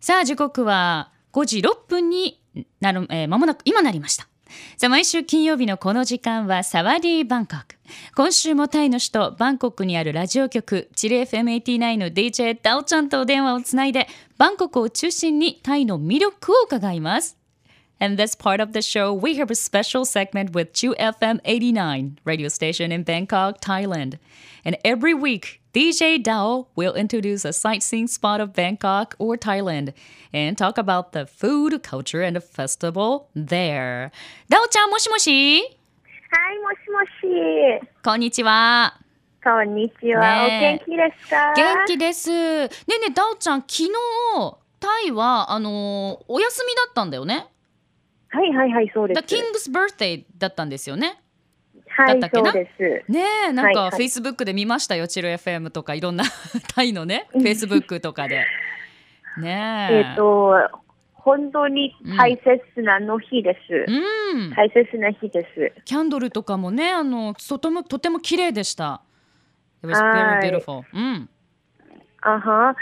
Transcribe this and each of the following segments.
さあ時刻は5時6分になる、えー、間もなく今なりました。さあ毎週金曜日のこの時間はサワディーバンコク。今週もタイの首都バンコクにあるラジオ局チル FM89 の DJ ダオちゃんとお電話をつないでバンコクを中心にタイの魅力を伺います。And this part of the show, we have a special segment with Chu FM 89 radio station in Bangkok, Thailand. And every week, DJ Dao will introduce a sightseeing spot of Bangkok or Thailand and talk about the food, culture, and the festival there. Dao ちゃん、もしもしはい、もしもし。こんにちは。こんにちは。ねえお元気ですか元気です。ねえねえ、ダオちゃん、昨日、タイは、あのーお休みだったんだよね。はいはいはい、そうです。だキングスバースデーだったんですよね。はいだったっけな？そうです。ねえなんかはいはいフェイスブックで見ましたよ、チル FM とかいろんな タイのねフェイスブックとかで。ねえ。えっ、と、本当に大切なの日です。うん、大切な日です。キャンドルとかもねあのとてもとても綺麗でした。It was は very い beautiful. うん。Uh-huh.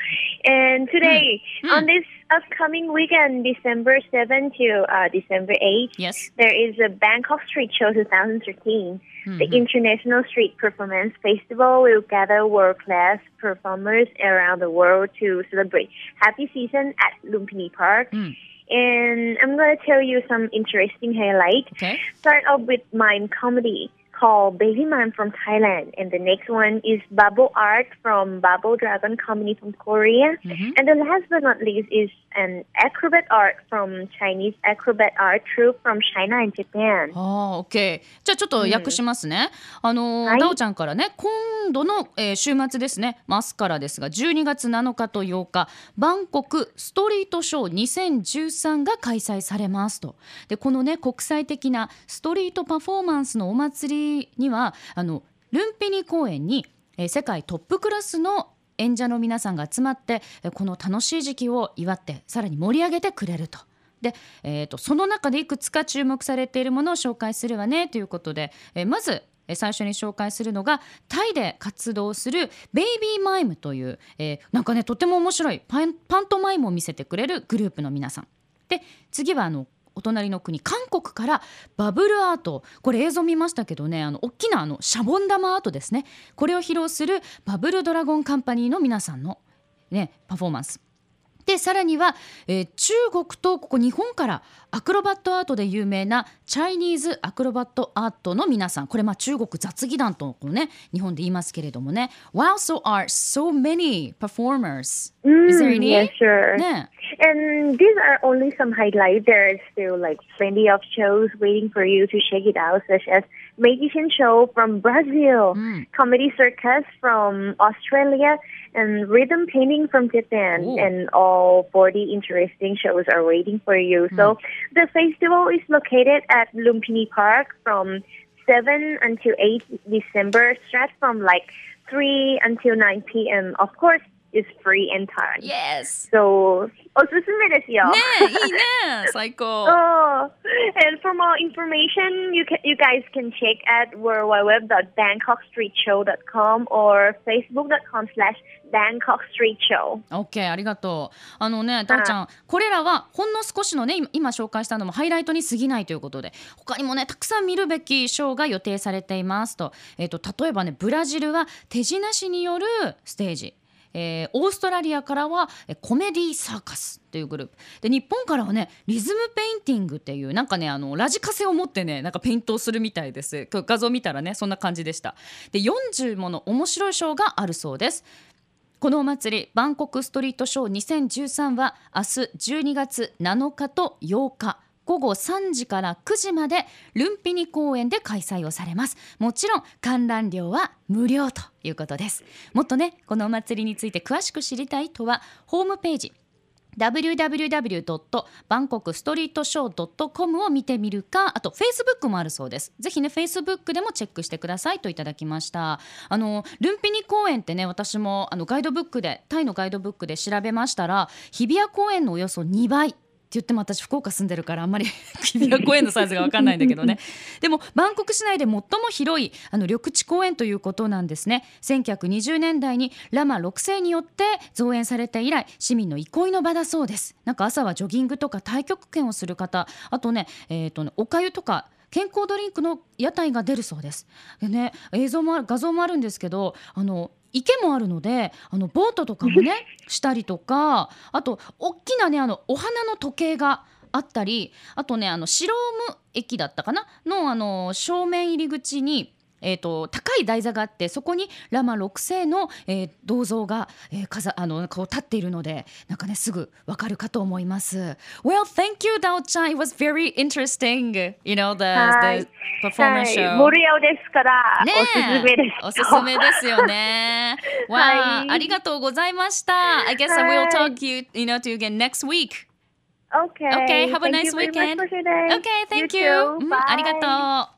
And today, Hmm. on this upcoming weekend, December 7 to uh, December 8, Yes. there is a Bangkok Street Show 2013. Hmm. The International Street Performance Festival will gather world-class performers around the world to celebrate happy season at Lumpini Park. Hmm. And I'm going to tell you some interesting highlights. Okay. Start off with mime comedy called Baby Mime from Thailand, and the next one is Bubble Art from Bubble Dragon Comedy from Korea, Mhm. and the last but not least is an acrobat art from Chinese acrobat art troupe from China and Japan. ああ、OK。じゃあちょっと訳しますね。あのーはいダオちゃんからね、今度の、えー週末ですね、明日からですが、12月7日と8日、バンコクストリートショー2013が開催されますと。で、このね、国際的なストリートパフォーマンスのお祭りには、あのルンピニ公園に、え世界トップクラスの演者の皆さんが集まってこの楽しい時期を祝ってさらに盛り上げてくれると。で、えー、とその中でいくつか注目されているものを紹介するわねということで、えーまず最初に紹介するのがタイで活動するベイビーマイムという、えーなんかねとても面白いパンパントマイムを見せてくれるグループの皆さん。で次はあのお隣の国韓国からバブルアート。これ映像見ましたけどねあの大きなあのシャボン玉アートですね。これを披露するバブルドラゴンカンパニーの皆さんの、ね、パフォーマンス。でさらには、えー中国とここ日本からアクロバットアートで有名なチャイニーズアクロバットアートの皆さんこれまあ中国雑技団とね日本で言いますけれどもね Wow so are so many performers Is there Mm, any? yes, sure. ね And these are only some highlights. There's still like plenty of shows waiting for you to check it out, such as Magician Show from Brazil, Mm. Comedy Circus from Australia, and Rhythm Painting from Japan. Ooh. And all 40 interesting shows are waiting for you. So the festival is located at Lumpini Park from 7 until 8 December, start from like 3 until 9 p.m. Of course, it's free entire. Yes So, おすすめですよ。ねいいね最高 Oh, and for more information, you can you guys can check at www.bangkokstreetshow.com or facebook.com/slash bangkokstreetshow. OK ありがとうあのねたーちゃんこれらはほんの少しのね今今紹介したのもハイライトに過ぎないということで他にもねたくさん見るべきショーが予定されていますと,、えー、と例えばねブラジルは手品師によるステージえーオーストラリアからはコメディサーカスっていうグループ。で日本からはねリズムペインティングっていうなんかねあのラジカセを持ってねなんかペイントをするみたいです。画像見たらねそんな感じでした。で40もの面白いショーがあるそうです。このお祭りバンコクストリートショー2013は明日12月7日と8日。午後3時から9時までルンピニ公園で開催をされます。もちろん観覧料は無料ということです。もっとねこのお祭りについて詳しく知りたいとはホームページ www.bangkokstreetshow.com を見てみるかあと Facebook もあるそうです。ぜひね Facebook でもチェックしてくださいといただきました。あのルンピニ公園ってね私もあのガイドブックでタイのガイドブックで調べましたら日比谷公園のおよそ2倍言っても私福岡住んでるからあんまり日比谷公園のサイズが分かんないんだけどね。でもバンコク市内で最も広いあの緑地公園ということなんですね。1920年代にラマ6世によって造園されて以来市民の憩いの場だそうです。なんか朝はジョギングとか太極拳をする方あとね,、えーとねおかゆとか健康ドリンクの屋台が出るそうです。でね映像も画像もあるんですけどあの池もあるのであのボートとかもね したりとかあと大きなねあのお花の時計があったりあとねあのシローム駅だったかな？のあの正面入り口にえーと、高い台座があってそこにラマ6世の、えー、銅像が、えー、飾あのこう立っているのでなんかねすぐわかるかと思います。Well, thank you, Dao Chan. It was very interesting. You know the, the performance show. モリアですから、ね、おすすめです。おすすめですよね。わあ、ありがとうございました。I guess I will talk you, you know, to you again next week. Okay. Okay. Have a nice weekend. Okay. Thank you. you. ありがとう。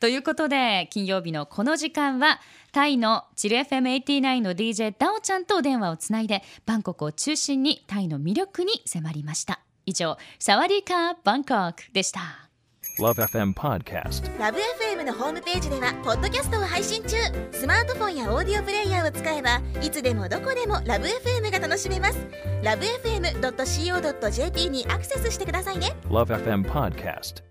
ということで金曜日のこの時間はタイのチル FM89 の DJ ダオちゃんとお電話をつないでバンコクを中心にタイの魅力に迫りました。以上サワディーカーバンコクでした。LoveFM Podcast LoveFM のホームページではポッドキャストを配信中。スマートフォンやオーディオプレイヤーを使えばいつでもどこでも LoveFM が楽しめます。LoveFM.co.jp にアクセスしてくださいね。LoveFM Podcast